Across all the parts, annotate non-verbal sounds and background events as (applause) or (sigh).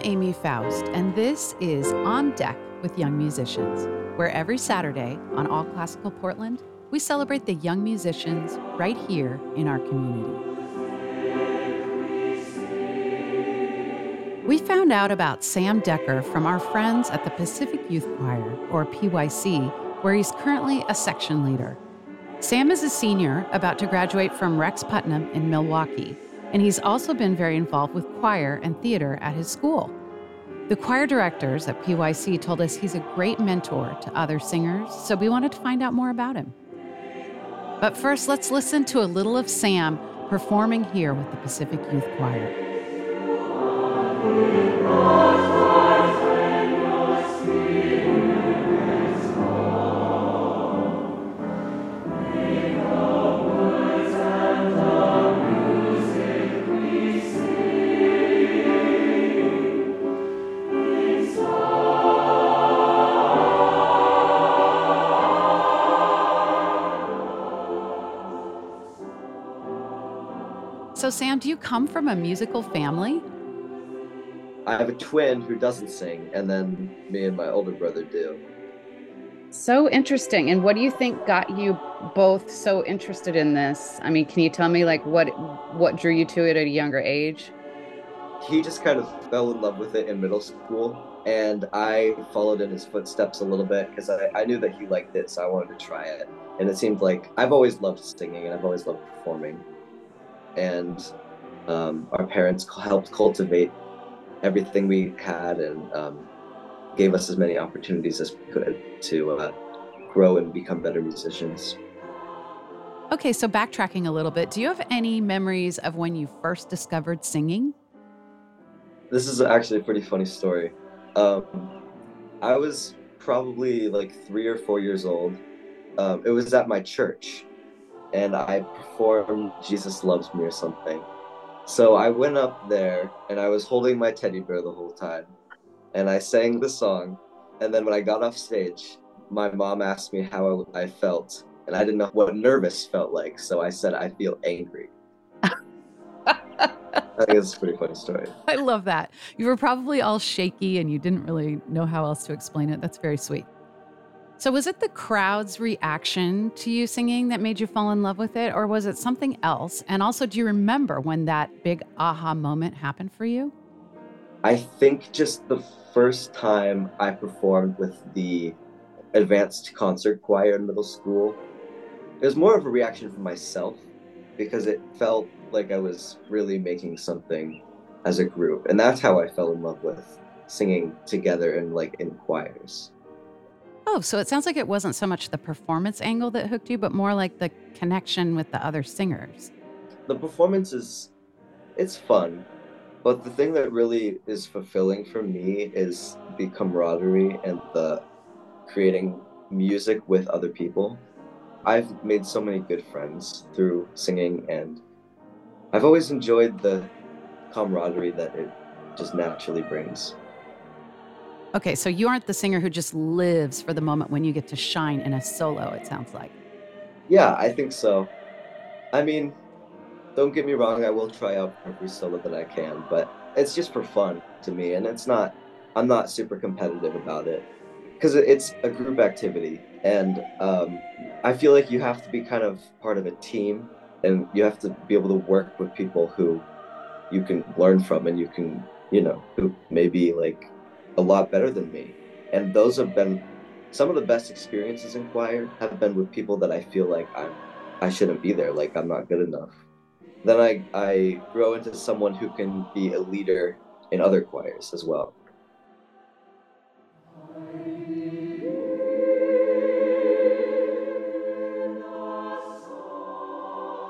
I'm Amy Faust, and this is On Deck with Young Musicians, where every Saturday on All Classical Portland, we celebrate the young musicians right here in our community. We found out about Sam Decker from our friends at the Pacific Youth Choir, or PYC, where he's currently a section leader. Sam is a senior about to graduate from Rex Putnam in Milwaukie, and he's also been very involved with choir and theater at his school. The choir directors at PYC told us he's a great mentor to other singers, so we wanted to find out more about him. But first, let's listen to a little of Sam performing here with the Pacific Youth Choir. So, Sam, do you come from a musical family? I have a twin who doesn't sing, and then me and my older brother do. So interesting. And what do you think got you both so interested in this? I mean, can you tell me like what what drew you to it at a younger age? He just kind of fell in love with it in middle school, and I followed in his footsteps a little bit because I, I knew that he liked it, so I wanted to try it. And it seemed like I've always loved singing and I've always loved performing and um, our parents (laughs) helped cultivate everything we had and um, gave us as many opportunities as we could to uh, grow and become better musicians. Okay, so backtracking a little bit, do you have any memories of when you first discovered singing? This is actually a pretty funny story. Um, I was probably like three or four years old. Um, it was at my church, and I performed Jesus Loves Me or something. So I went up there and I was holding my teddy bear the whole time. And I sang the song. And then when I got off stage, my mom asked me how I felt. And I didn't know what nervous felt like. So I said, I feel angry. (laughs) I think it's a pretty funny story. I love that. You were probably all shaky and you didn't really know how else to explain it. That's very sweet. So, was it the crowd's reaction to you singing that made you fall in love with it, or was it something else? And also, do you remember when that big aha moment happened for you? I think just the first time I performed with the advanced concert choir in middle school, it was more of a reaction from myself because it felt like I was really making something as a group. And that's how I fell in love with singing together and like in choirs. Oh, so it sounds like it wasn't so much the performance angle that hooked you, but more like the connection with the other singers. The performance is it's fun, but the thing that really is fulfilling for me is the camaraderie and the creating music with other people. I've made so many good friends through singing and I've always enjoyed the camaraderie that it just naturally brings. Okay, so you aren't the singer who just lives for the moment when you get to shine in a solo, it sounds like. Yeah, I think so. I mean, don't get me wrong, I will try out every solo that I can, but it's just for fun to me, and it's not, I'm not super competitive about it because it's a group activity, and um, I feel like you have to be kind of part of a team, and you have to be able to work with people who you can learn from, and you can, you know, who maybe like a lot better than me. And those have been some of the best experiences in choir have been with people that I feel like I'm I shouldn't be there, like I'm not good enough. Then I, I grow into someone who can be a leader in other choirs as well.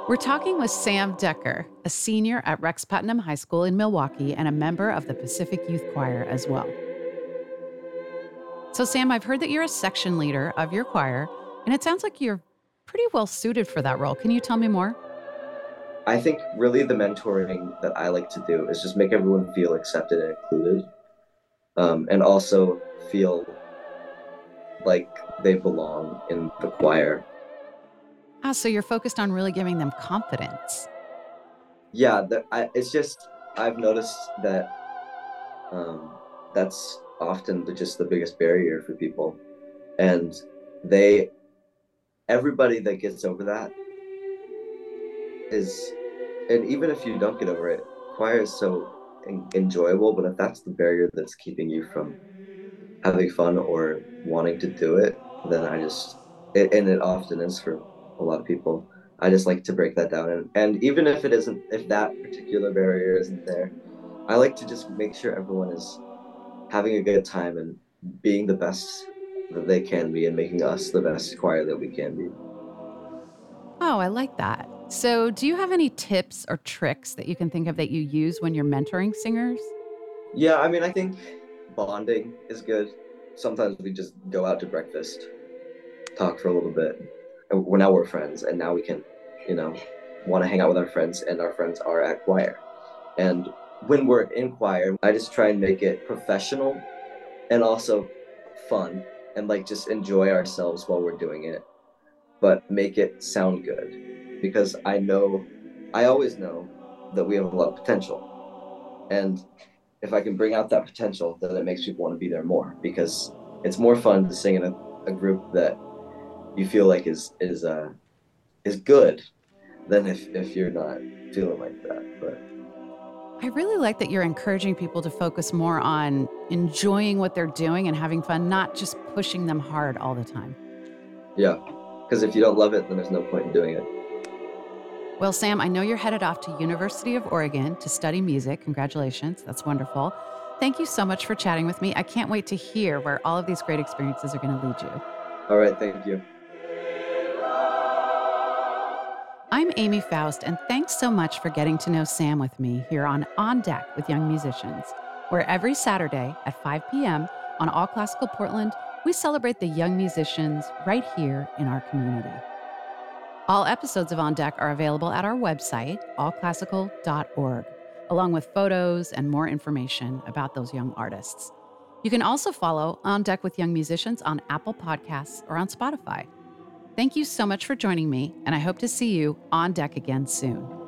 We're talking with Sam Decker, a senior at Rex Putnam High School in Milwaukie and a member of the Pacific Youth Choir as well. So, Sam, I've heard that you're a section leader of your choir, and it sounds like you're pretty well suited for that role. Can you tell me more? I think really the mentoring that I like to do is just make everyone feel accepted and included, um, and also feel like they belong in the choir. Ah, so you're focused on really giving them confidence. Yeah, the, I, it's just I've noticed that Um, that's often the, just the biggest barrier for people, and they, everybody that gets over that is, and even if you don't get over it, choir is so en- enjoyable. But if that's the barrier that's keeping you from having fun or wanting to do it, then I just, it, and it often is for a lot of people. I just like to break that down, and, and even if it isn't, if that particular barrier isn't there, I like to just make sure everyone is having a good time and being the best that they can be, and making us the best choir that we can be. Oh, I like that. So, do you have any tips or tricks that you can think of that you use when you're mentoring singers? Yeah, I mean, I think bonding is good. Sometimes we just go out to breakfast, talk for a little bit. And we're now we're friends, and now we can, you know, want to hang out with our friends, and our friends are at choir. And when we're in choir, I just try and make it professional and also fun, and like just enjoy ourselves while we're doing it, but make it sound good, because I know, I always know that we have a lot of potential, and if I can bring out that potential, then it makes people want to be there more because it's more fun to sing in a, a group that you feel like is is uh is good than if if you're not feeling like that. But I really like that you're encouraging people to focus more on enjoying what they're doing and having fun, not just pushing them hard all the time. yeah, because if you don't love it, then there's no point in doing it. Well, Sam, I know you're headed off to University of Oregon to study music. Congratulations. That's wonderful. Thank you so much for chatting with me. I can't wait to hear where all of these great experiences are going to lead you. All right, thank you. I'm Amy Faust, and thanks so much for getting to know Sam with me here on On Deck with Young Musicians, where every Saturday at 5 p.m. on All Classical Portland, we celebrate the young musicians right here in our community. All episodes of On Deck are available at our website, allclassical.org, along with photos and more information about those young artists. You can also follow On Deck with Young Musicians on Apple Podcasts or on Spotify. Thank you so much for joining me, and I hope to see you on deck again soon.